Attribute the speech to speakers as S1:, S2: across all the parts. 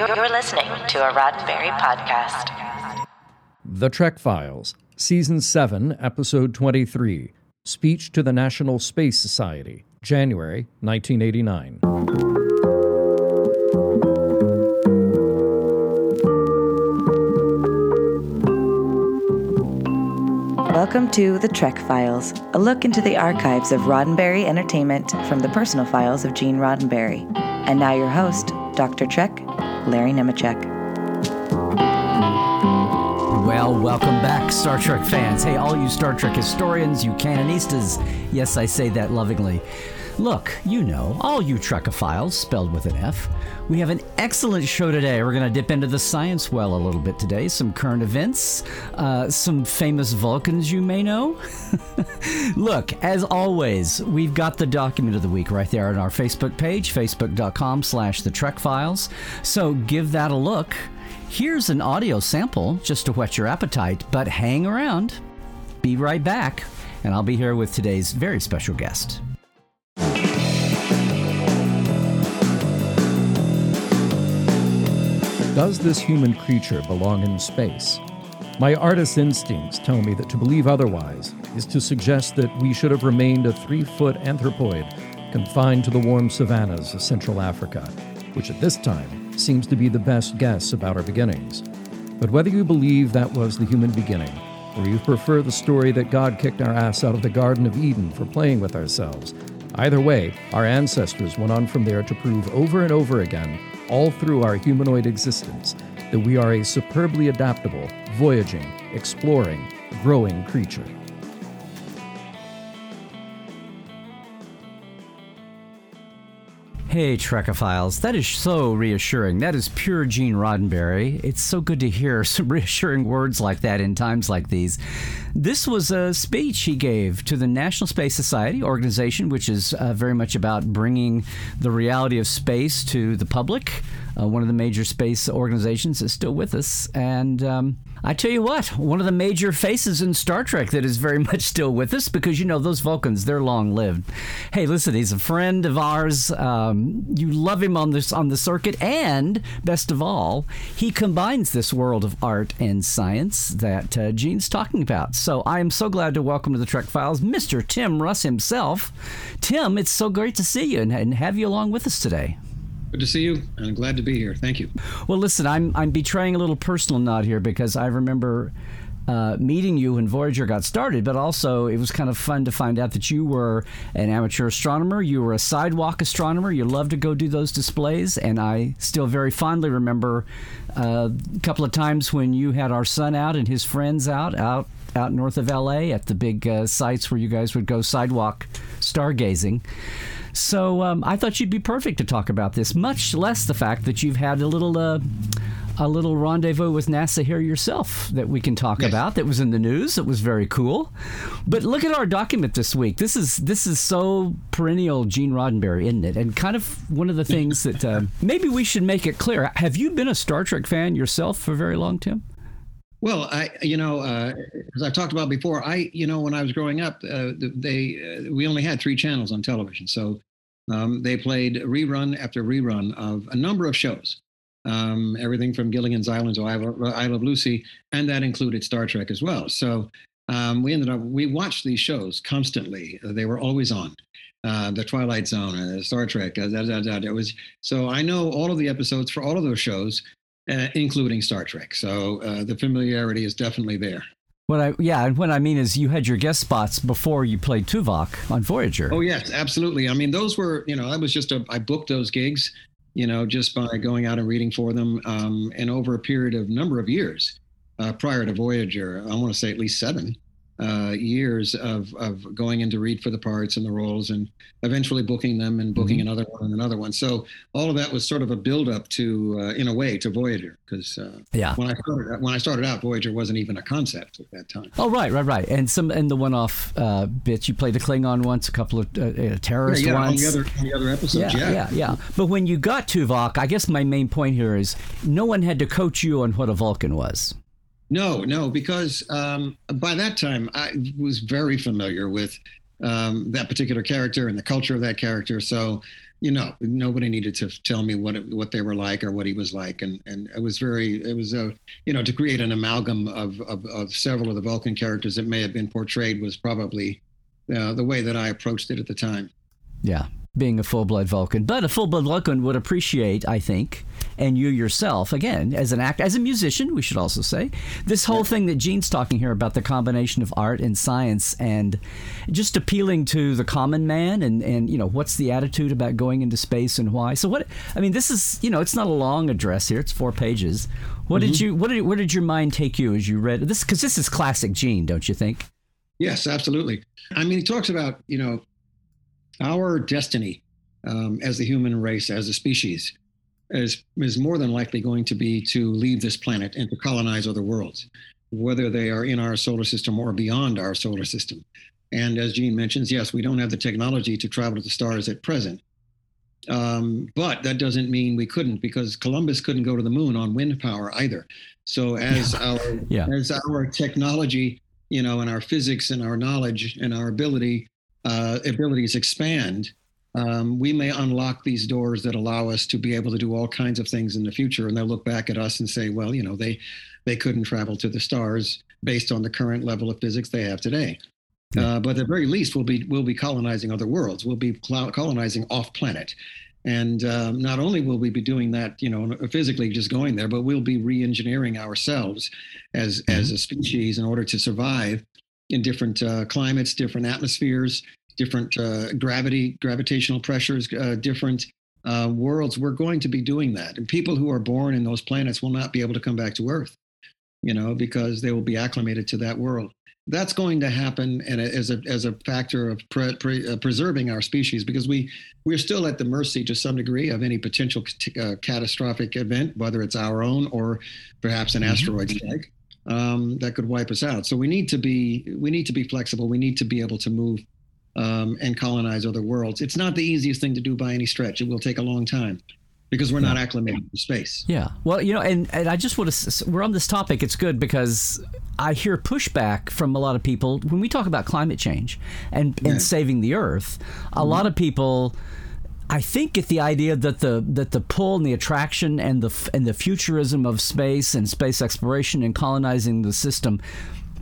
S1: You're listening to a Roddenberry podcast.
S2: The Trek Files, Season 7, Episode 23 Speech to the National Space Society, January 1989.
S3: Welcome to The Trek Files, a look into the archives of Roddenberry Entertainment from the personal files of Gene Roddenberry. And now your host, Dr. Trek, Larry Nemecek.
S4: Well, welcome back, Star Trek fans. Hey, all you Star Trek historians, you canonistas. Yes, I say that lovingly. Look, you know, all you Trekophiles, spelled with an F. We have an excellent show today. We're going to dip into the science well a little bit today. Some current events, uh, some famous Vulcans you may know. Look, as always, we've got the document of the week right there on our Facebook page, facebook.com slash the Trek Files. So give that a look. Here's an audio sample just to whet your appetite, but hang around. Be right back, and I'll be here with today's very special guest.
S2: Does this human creature belong in space? My artist instincts tell me that to believe otherwise is to suggest that we should have remained a three foot anthropoid confined to the warm savannas of Central Africa, which at this time seems to be the best guess about our beginnings. But whether you believe that was the human beginning, or you prefer the story that God kicked our ass out of the Garden of Eden for playing with ourselves, either way, our ancestors went on from there to prove over and over again all through our humanoid existence that we are a superbly adaptable, voyaging, exploring, growing creature.
S4: Hey, Trekophiles, that is so reassuring. That is pure Gene Roddenberry. It's so good to hear some reassuring words like that in times like these. This was a speech he gave to the National Space Society organization, which is uh, very much about bringing the reality of space to the public. Uh, one of the major space organizations is still with us. And um, I tell you what, one of the major faces in Star Trek that is very much still with us because you know those Vulcans, they're long lived. Hey, listen, he's a friend of ours. Um, you love him on this on the circuit, and best of all, he combines this world of art and science that uh, Gene's talking about. So I am so glad to welcome to the Trek Files, Mr. Tim Russ himself. Tim, it's so great to see you and, and have you along with us today.
S5: Good to see you, and I'm glad to be here. Thank you.
S4: Well, listen, I'm I'm betraying a little personal nod here because I remember uh, meeting you when Voyager got started, but also it was kind of fun to find out that you were an amateur astronomer. You were a sidewalk astronomer. You loved to go do those displays, and I still very fondly remember uh, a couple of times when you had our son out and his friends out out out north of LA at the big uh, sites where you guys would go sidewalk stargazing. So um, I thought you'd be perfect to talk about this. Much less the fact that you've had a little. Uh, a little rendezvous with NASA here yourself that we can talk
S5: Yes.
S4: about that was in the news. It was very cool. But look at our document this week. This is this is so perennial Gene Roddenberry, isn't it? And kind of one of the things that uh, maybe we should make it clear. Have you been a Star Trek fan yourself for very long, Tim?
S5: Well, I, you know, uh, as I've talked about before, I, you know, when I was growing up, uh, they, uh, we only had three channels on television, so um, they played rerun after rerun of a number of shows, um, everything from Gilligan's Island to I Love, Lucy, and that included Star Trek as well. So um, we ended up, we watched these shows constantly. They were always on. Uh, the Twilight Zone, uh, Star Trek, uh, da, da, da. It was so I know all of the episodes for all of those shows, uh, including Star Trek. So uh, the familiarity is definitely there.
S4: What I yeah, and what I mean is you had your guest spots before you played Tuvok on Voyager.
S5: Oh yes, absolutely. I mean, those were you know I was just a I booked those gigs, you know, just by going out and reading for them, um, and over a period of number of years uh, prior to Voyager, I want to say at least seven uh, years of of going in to read for the parts and the roles, and eventually booking them and booking another one and another one. So all of that was sort of a build up to, uh, in a way, to Voyager, because uh,
S4: Yeah.
S5: when I started when I started out, Voyager wasn't even a concept at that time.
S4: Oh right, right, right, and some and the one-off uh, bits. You played the Klingon once, a couple of uh, uh, terrorist
S5: yeah, on
S4: ones.
S5: the other on the other episodes,
S4: yeah, yeah, yeah. But when you got to Tuvok, I guess my main point here is no one had to coach you on what a Vulcan was.
S5: No, no, because um, by that time I was very familiar with um, that particular character and the culture of that character. So, you know, nobody needed to tell me what it, what they were like or what he was like, and and it was very it was a you know to create an amalgam of of, of several of the Vulcan characters that may have been portrayed was probably uh, the way that I approached it at the time.
S4: Yeah, being a full blood Vulcan. But a full blood Vulcan would appreciate, I think, and you yourself, again, as an act, as a musician, we should also say, this whole thing that Gene's talking here about the combination of art and science and just appealing to the common man and, and you know, what's the attitude about going into space and why. So what I mean, this is, you know, it's not a long address here, it's four pages. What mm-hmm. did you what did where did your mind take you as you read this because this is classic Gene, don't you think?
S5: Yes, absolutely. I mean, he talks about, you know, our destiny um, as the human race, as a species, is, is more than likely going to be to leave this planet and to colonize other worlds, whether they are in our solar system or beyond our solar system. And as Gene mentions, yes, we don't have the technology to travel to the stars at present. Um, but that doesn't mean we couldn't, because Columbus couldn't go to the moon on wind power either. So as yeah. our yeah. as our technology, you know, and our physics and our knowledge and our ability uh, abilities expand, um, we may unlock these doors that allow us to be able to do all kinds of things in the future. And they'll look back at us and say, well, you know, they they couldn't travel to the stars based on the current level of physics they have today. Uh, but at the very least, we'll be we'll be colonizing other worlds. We'll be colonizing off planet, and um, not only will we be doing that, you know, physically just going there, but we'll be re-engineering ourselves as as mm-hmm. a species in order to survive in different uh, climates, different atmospheres, different uh, gravity, gravitational pressures, uh, different uh, worlds. We're going to be doing that, and people who are born in those planets will not be able to come back to Earth, you know, because they will be acclimated to that world. That's going to happen, and as a as a factor of pre, pre, uh, preserving our species, because we we're still at the mercy to some degree of any potential uh, catastrophic event, whether it's our own or perhaps an mm-hmm. asteroid strike um, that could wipe us out. So we need to be we need to be flexible. We need to be able to move um, and colonize other worlds. It's not the easiest thing to do by any stretch. It will take a long time because we're not acclimated to space.
S4: Yeah. Well, you know, and, and I just want to, we're on this topic. It's good because I hear pushback from a lot of people when we talk about climate change and, yeah. and saving the earth. A mm-hmm. lot of people I think get the idea that the that the pull and the attraction and the and the futurism of space and space exploration and colonizing the system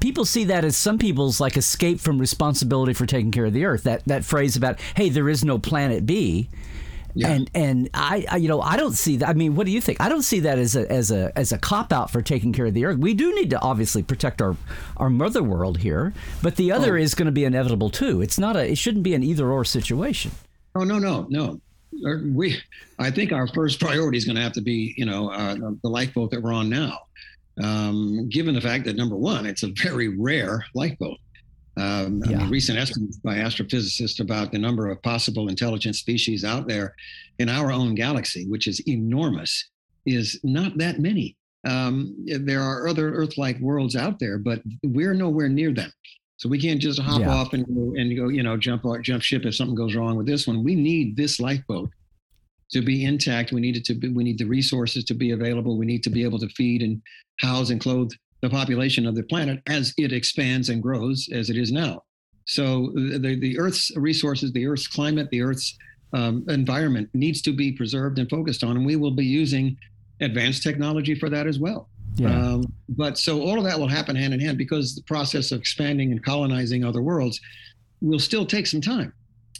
S4: people see that as some people's like escape from responsibility for taking care of the earth that that phrase about hey there is no planet b yeah. And and I, I, you know I don't see that. I mean, what do you think? I don't see that as a as a as a cop out for taking care of the earth. We do need to obviously protect our our mother world here, but the other oh. is going to be inevitable too. It's not a it shouldn't be an either or situation.
S5: Oh no no no. We, I think our first priority is going to have to be, you know, uh, the lifeboat that we're on now. Um, given the fact that number one, it's a very rare lifeboat. Um, yeah. I mean, recent estimates by astrophysicists about the number of possible intelligent species out there in our own galaxy, which is enormous, is not that many. Um, there are other Earth-like worlds out there, but we're nowhere near them. So we can't just hop yeah. off and go, and go, you know, jump jump ship if something goes wrong with this one. We need this lifeboat to be intact. We need it to be, we need the resources to be available. We need to be able to feed and house and clothe the population of the planet as it expands and grows as it is now. So the the Earth's resources, the Earth's climate, the Earth's um, environment needs to be preserved and focused on, and we will be using advanced technology for that as well. Yeah. Um, but so all of that will happen hand in hand because the process of expanding and colonizing other worlds will still take some time.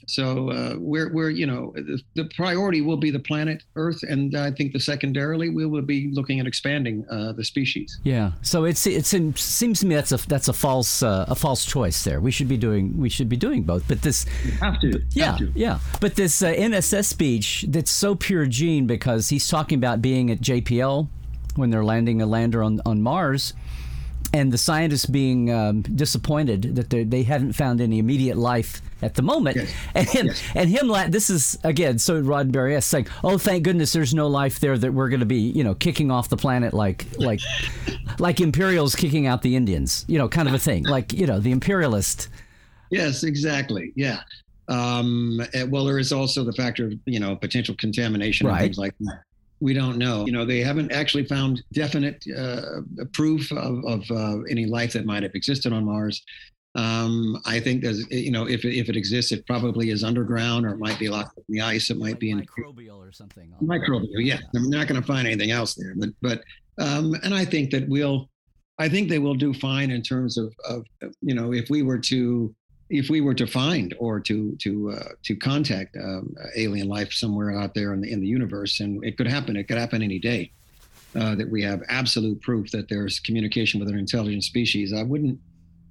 S5: So uh, we're, we're, you know, the, the, priority will be the planet Earth, and I think the secondarily we will be looking at expanding uh, the species.
S4: Yeah. So it's it seems to me that's a that's a false uh, a false choice there. We should be doing we should be doing both. But this
S5: you have to.
S4: Yeah.
S5: Have to.
S4: Yeah. But this uh, speech that's so pure Gene because he's talking about being at JPL when they're landing a lander on, on Mars, and the scientists being um, disappointed that they haven't found any immediate life at the moment, yes. and him yes. and him. This is again so Roddenberry is saying, "Oh, thank goodness there's no life there that we're going to be, you know, kicking off the planet like like like Imperials kicking out the Indians, you know, kind of a thing, like you know the imperialist."
S5: Yes, exactly. Yeah. Um, well, there is also the factor of you know potential contamination right. and things like that we don't know. You know, they haven't actually found definite uh, proof of, of uh, any life that might have existed on Mars. Um, I think that you know if it, if it exists, it probably is underground or it might be locked in the ice. It might
S4: like
S5: be in
S4: microbial or something.
S5: microbial. Yeah, I'm not going to find anything else there. But but um, and I think that we'll, I think they will do fine in terms of of you know if we were to if we were to find or to to uh, to contact um, alien life somewhere out there in the in the universe, and it could happen. It could happen any day. Uh, that we have absolute proof that there's communication with an intelligent species. I wouldn't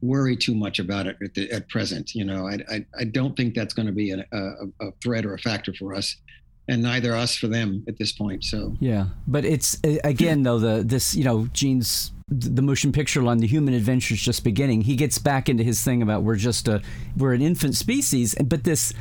S5: worry too much about it at, the, at present. You know, I, I, I don't think that's going to be a, a, a threat or a factor for us and neither us for them at this point. So
S4: yeah, but it's again though the this you know Gene's the motion picture line, the human adventure is just beginning. He gets back into his thing about we're just a we're an infant species, but this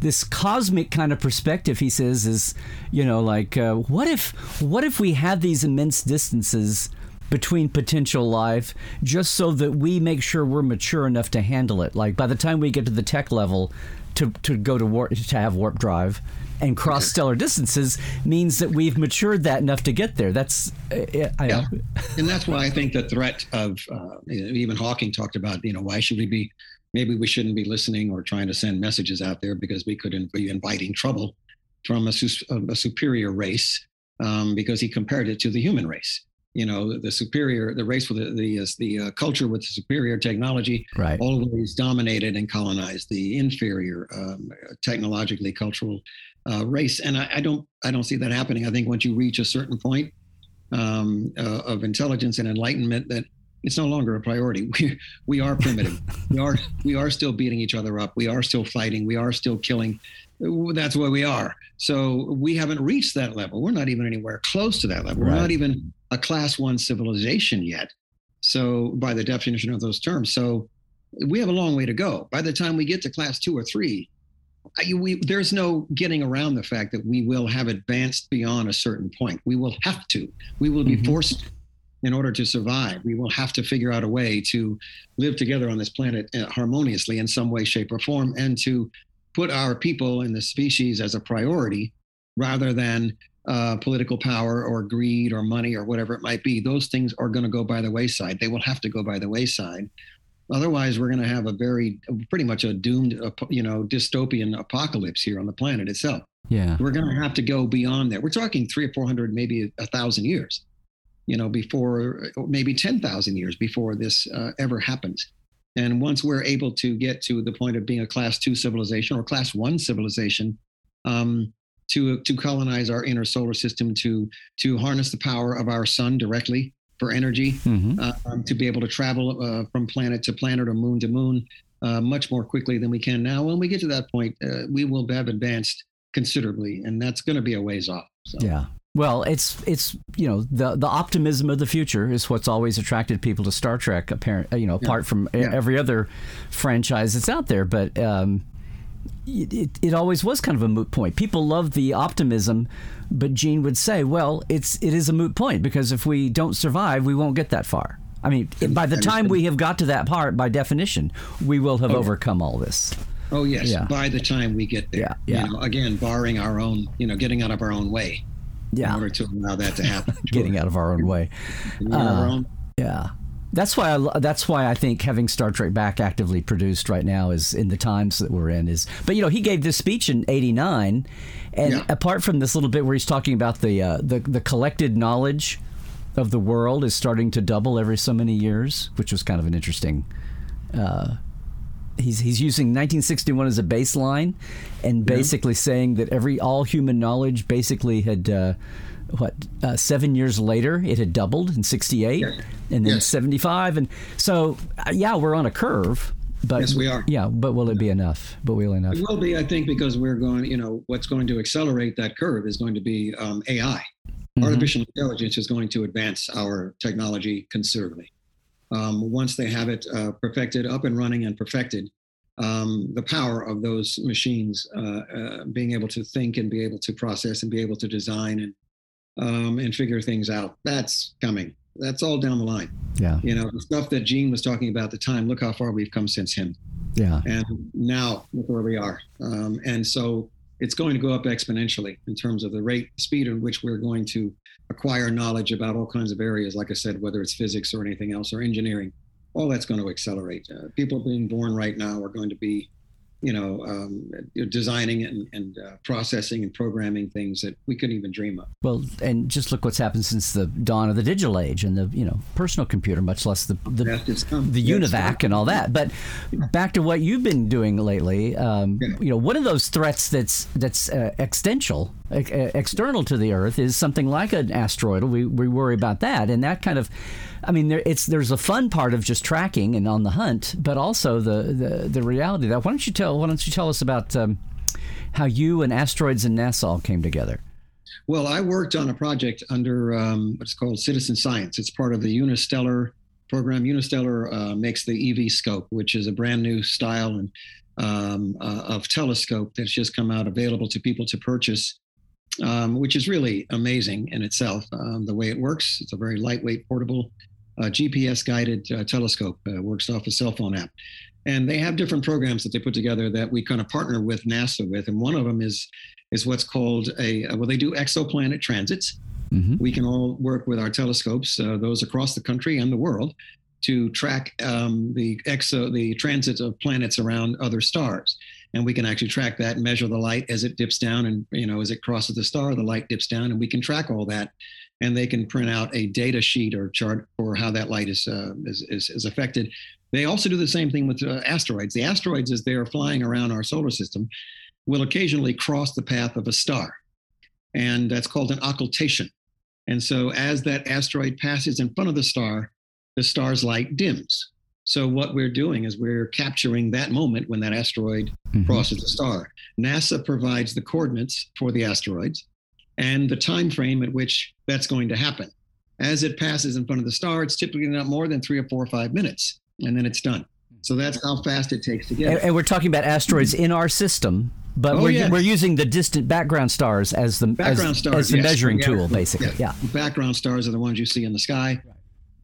S4: this cosmic kind of perspective he says is you know like uh, what if what if we had these immense distances between potential life just so that we make sure we're mature enough to handle it. Like by the time we get to the tech level to, to go to warp, to have warp drive and cross stellar distances means that we've matured that enough to get there. That's uh, I,
S5: yeah. and that's why I think the threat of uh, even Hawking talked about, you know, why should we be maybe we shouldn't be listening or trying to send messages out there because we could be inviting trouble from a, a superior race um, because he compared it to the human race you know the superior the race with the the, the uh, culture with the superior technology
S4: right.
S5: always dominated and colonized the inferior um, technologically cultural uh, race. And I, I, don't i don't see that happening. I think once you reach a certain point um, uh, of intelligence and enlightenment that it's no longer a priority. We, we are primitive. We are we are still beating each other up. We are still fighting. We are still killing. That's where we are. So we haven't reached that level. We're not even anywhere close to that level. Right. we're not even a class one civilization yet. So, by the definition of those terms, so we have a long way to go. By the time we get to class two or three, I, we, there's no getting around the fact that we will have advanced beyond a certain point. We will have to. We will be mm-hmm. forced in order to survive. We will have to figure out a way to live together on this planet uh, harmoniously in some way, shape, or form, and to put our people and the species as a priority rather than uh, political power or greed or money or whatever it might be, those things are going to go by the wayside. They will have to go by the wayside. Otherwise, we're going to have a very, pretty much a doomed, you know, dystopian apocalypse here on the planet itself.
S4: Yeah,
S5: we're going to have to go beyond that. We're talking three or four hundred, maybe a thousand years, you know, before maybe ten thousand years before this uh, ever happens. And once we're able to get to the point of being a class two civilization or class one civilization, um, to to colonize our inner solar system, to to harness the power of our sun directly for energy, mm-hmm. uh, um, to be able to travel uh, from planet to planet or moon to moon uh, much more quickly than we can now. When we get to that point, uh, we will have advanced considerably, and that's going to be a ways off. So.
S4: Yeah. Well, it's it's you know the the optimism of the future is what's always attracted people to Star Trek. Apparent, you know, apart yeah. from yeah. every other franchise that's out there, but um, it, it always was kind of a moot point. People love the optimism, but Gene would say, "Well, it's it is a moot point because if we don't survive, we won't get that far." I mean, by the time we have got to that part, by definition, we will have overcome all this.
S5: Oh yes, yeah. by the time we get there.
S4: Yeah, yeah.
S5: You know, again, barring our own, you know, getting out of our own way.
S4: Yeah.
S5: In order to allow that to happen.
S4: getting out of our own way. Uh, yeah. That's why I, that's why I think having Star Trek back actively produced right now is in the times that we're in is. But you know, he gave this speech in '89, and yeah. apart from this little bit where he's talking about the uh, the the collected knowledge of the world is starting to double every so many years, which was kind of an interesting. Uh, he's he's using 1961 as a baseline, and basically saying that every all human knowledge basically had. Uh, what uh, seven years later it had doubled in 68 yes. and then yes. 75 and so uh, yeah we're on a curve but
S5: yes we are.
S4: yeah but will it be enough? But will enough?
S5: It will be i think because we're going you know what's going to accelerate that curve is going to be um, ai mm-hmm. artificial intelligence is going to advance our technology considerably. Um, once they have it uh, perfected up and running and perfected um, the power of those machines uh, uh, being able to think and be able to process and be able to design and um, and figure things out. That's coming. That's all down the line.
S4: Yeah.
S5: You know, the stuff that Gene was talking about at the time, look how far we've come since him.
S4: Yeah.
S5: And now look where we are. Um, and so it's going to go up exponentially in terms of the rate, speed at which we're going to acquire knowledge about all kinds of areas. Like I said, whether it's physics or anything else or engineering. all that's going to accelerate. Uh, people being born right now are going to be you know, um, designing and, and uh, processing and programming things that we couldn't even dream of.
S4: Well, and just look what's happened since the dawn of the digital age and the you know personal computer, much less the the, the UNIVAC and all that. But back to what you've been doing lately, um, yeah. you know, one of those threats that's that's uh, existential, external to the Earth, is something like an asteroid. We we worry about that, and that kind of I mean, there, it's there's a fun part of just tracking and on the hunt, but also the the, the reality that. Why don't you tell Why don't you tell us about um, how you and asteroids and NASA all came together?
S5: Well, I worked on a project under um, what's called Citizen Science. It's part of the Unistellar program. Unistellar uh, makes the eVscope, which is a brand new style and um, uh, of telescope that's just come out available to people to purchase. Um, which is really amazing in itself. Um, the way it works, it's a very lightweight, portable a GPS guided uh, telescope, uh, works off a cell phone app. And they have different programs that they put together that we kind of partner with NASA with. And one of them is is what's called a well, they do exoplanet transits. Mm-hmm. We can all work with our telescopes, uh, those across the country and the world, to track um, the exo the transits of planets around other stars and we can actually track that and measure the light as it dips down and you know as it crosses the star the light dips down and we can track all that and they can print out a data sheet or chart for how that light is, uh, is, is, is, affected. They also do the same thing with uh, asteroids. The asteroids, as they are flying around our solar system, will occasionally cross the path of a star. And that's called an occultation. And so as that asteroid passes in front of the star, the star's light dims. So what we're doing is we're capturing that moment when that asteroid mm-hmm. crosses the star. NASA provides the coordinates for the asteroids and the time frame at which that's going to happen. As it passes in front of the star, it's typically not more than three or four or five minutes, and then it's done. So that's how fast it takes to get.
S4: And, and we're talking about asteroids in our system, but oh, we're, we're using the distant background stars as the background as, stars, as the yes. measuring yeah. tool, basically. Yeah.
S5: yeah. background stars are the ones you see in the sky.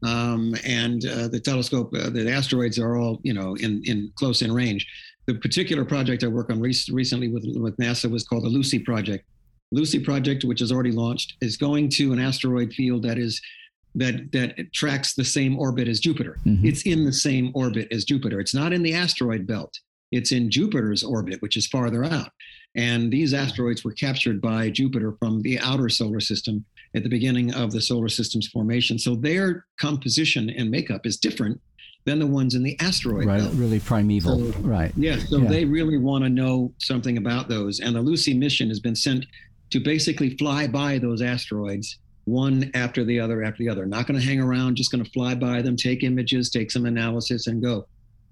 S5: Um, and uh, the telescope, uh, the asteroids are all, you know, in, in close in range. The particular project I work on re- recently with, with NASA was called the Lucy project, Lucy project, which is already launched, is going to an asteroid field that is that that tracks the same orbit as Jupiter. Mm-hmm. It's in the same orbit as Jupiter. It's not in the asteroid belt. It's in Jupiter's orbit, which is farther out. And these asteroids were captured by Jupiter from the outer solar system at the beginning of the solar system's formation. So their composition and makeup is different than the ones in the asteroid
S4: right,
S5: belt.
S4: Really primeval. So, right.
S5: Yeah. So yeah. they really want to know something about those. And the Lucy mission has been sent to basically fly by those asteroids one after the other after the other. Not going to hang around, just going to fly by them, take images, take some analysis, and go.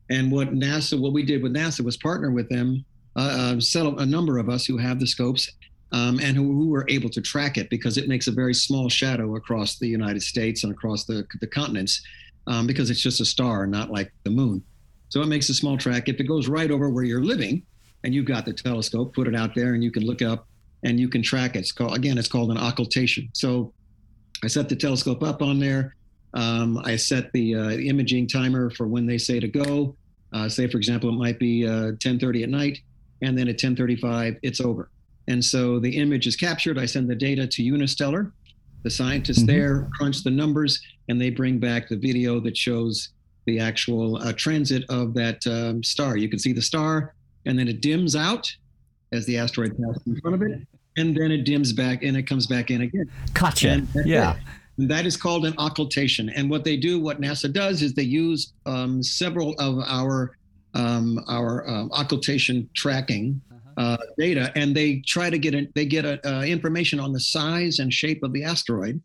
S5: And what NASA, what we did with NASA was partner with them, uh, uh, a number of us who have the scopes um, and who, who, were able to track it because it makes a very small shadow across the United States and across the, the continents um, because it's just a star, not like the moon. So it makes a small track. If it goes right over where you're living and you've got the telescope, put it out there and you can look up and you can track it. It's called again, it's called an occultation. So I set the telescope up on there. Um, I set the uh, imaging timer for when they say to go. Uh, say, for example, it might be uh, 10:30 at night, and then at 10:35 it's over. And so the image is captured. I send the data to Unistellar. The scientists mm-hmm. there crunch the numbers, and they bring back the video that shows the actual uh, transit of that um, star. You can see the star, and then it dims out as the asteroid passes in front of it, and then it dims back and it comes back in again.
S4: Gotcha. yeah.
S5: That is called an occultation. And what they do, what NASA does, is they use um, several of our um, our um, occultation tracking. Uh, data, and they try to get a, they get a, uh, information on the size and shape of the asteroid,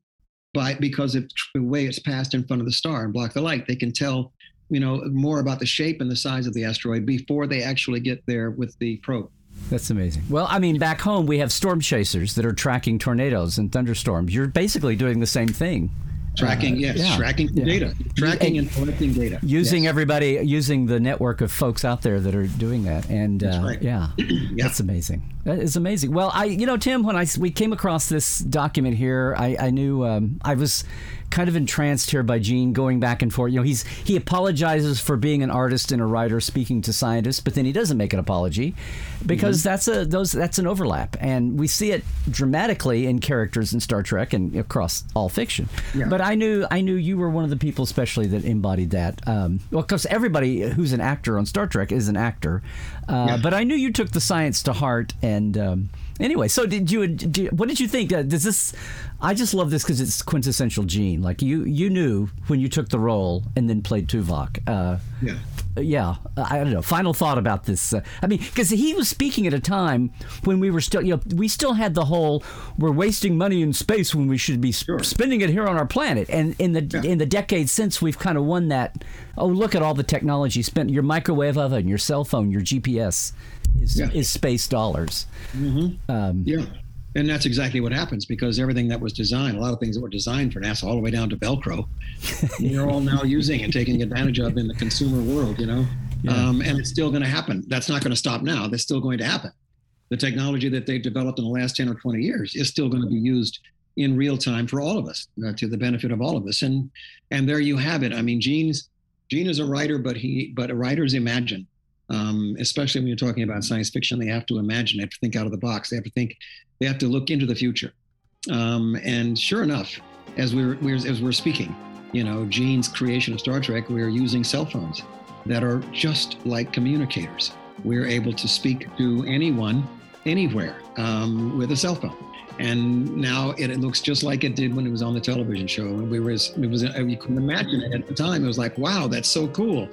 S5: by because of the way it's passed in front of the star and block the light. They can tell you know more about the shape and the size of the asteroid before they actually get there with the probe.
S4: That's amazing. Well, I mean, back home we have storm chasers that are tracking tornadoes and thunderstorms. You're basically doing the same thing.
S5: Tracking, uh, yes, yeah, tracking yeah. data, tracking and, and, collecting data.
S4: Using yes. everybody, using the network of folks out there that are doing that, and uh, right. yeah, yeah, that's amazing. That is amazing. Well, I, you know, Tim, when I we came across this document here, I, I knew um, I was kind of entranced here by Gene going back and forth. You know, he's he apologizes for being an artist and a writer speaking to scientists, but then he doesn't make an apology because mm-hmm. that's a those that's an overlap, and we see it dramatically in characters in Star Trek and across all fiction. Yeah. But I knew I knew you were one of the people, especially that embodied that. Um, well, because everybody who's an actor on Star Trek is an actor, uh,
S5: Yeah.
S4: but I knew you took the science to heart. And um, anyway, so did you? Did you- what did you think? Uh, does this? I just love this because it's quintessential Gene. Like you, you knew when you took the role and then played Tuvok. Uh,
S5: Yeah.
S4: yeah, I don't know. Final thought about this. Uh, I mean, because he was speaking at a time when we were still, you know, we still had the whole we're wasting money in space when we should be sp-
S5: Sure.
S4: spending it here on our planet. And in the
S5: Yeah.
S4: in the decades since, we've kind of won that. Oh, look at all the technology spent. Your microwave oven, your cell phone, your GPS is
S5: Yeah.
S4: is space dollars.
S5: Yeah. And that's exactly what happens because everything that was designed, a lot of things that were designed for NASA, all the way down to Velcro, we're all now using and taking advantage of in the consumer world, you know? Um, and it's still going to happen. That's not going to stop now. That's still going to happen. The technology that they've developed in the last 10 or 20 years is still going to be used in real time for all of us, uh, to the benefit of all of us. And and there you have it. I mean, Gene's Gene is a writer, but he but a writers imagine. Um, especially when you're talking about science fiction, they have to imagine, they have to think out of the box. They have to think they have to look into the future. Um, and sure enough, as we're, we're as we're speaking, you know, Gene's creation of Star Trek, we're using cell phones that are just like communicators. We're able to speak to anyone, anywhere, um, with a cell phone. And now it, it looks just like it did when it was on the television show. And we were, it was, you couldn't imagine it at the time. It was like, wow, that's so cool.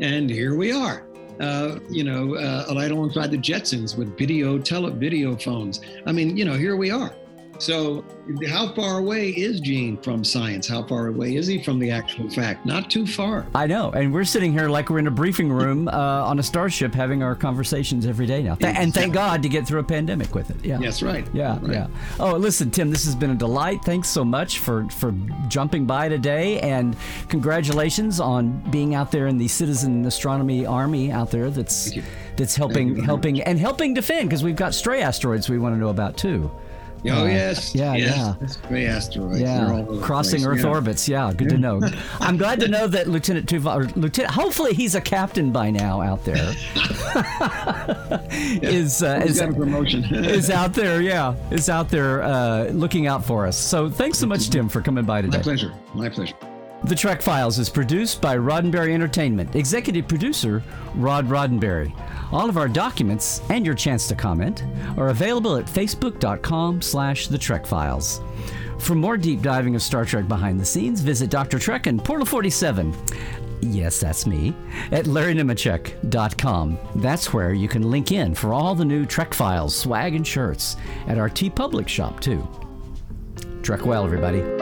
S5: And here we are uh, you know, uh, right alongside the Jetsons with video tele video phones. I mean, you know, here we are. So, how far away is Gene from science? How far away is he from the actual fact? Not too far.
S4: I know, and we're sitting here like we're in a briefing room uh, on a starship having our conversations every day now. Th- and thank God to get through a pandemic with it. Yeah.
S5: Yes, right.
S4: Yeah,
S5: right.
S4: yeah. Oh, listen, Tim, this has been a delight. Thanks so much for for jumping by today, and congratulations on being out there in the Citizen Astronomy Army out there. That's that's helping helping and helping defend because we've got stray asteroids we want to know about too.
S5: Oh
S4: Uh,
S5: yes.
S4: yeah,
S5: yes.
S4: yeah.
S5: Gray asteroids.
S4: Yeah,
S5: all
S4: crossing. Earth
S5: Yeah.
S4: orbits. Yeah, good to know. I'm glad to know that Lieutenant Tuvok, or Lieutenant. Hopefully, he's a captain by now out there. is uh, is,
S5: got a promotion.
S4: is out there? Yeah, is out there uh, looking out for us. So thanks so much, Tim, for coming by today.
S5: My pleasure. My pleasure.
S4: The Trek Files is produced by Roddenberry Entertainment. Executive producer Rod Roddenberry. All of our documents and your chance to comment are available at facebook.com slash the Trek Files. For more deep diving of Star Trek behind the scenes, visit Dr. Trek and Portal 47. Yes, that's me. At LarryNemecek.com. That's where you can link in for all the new Trek Files, swag, and shirts. At our TeePublic shop, too. Trek well, everybody.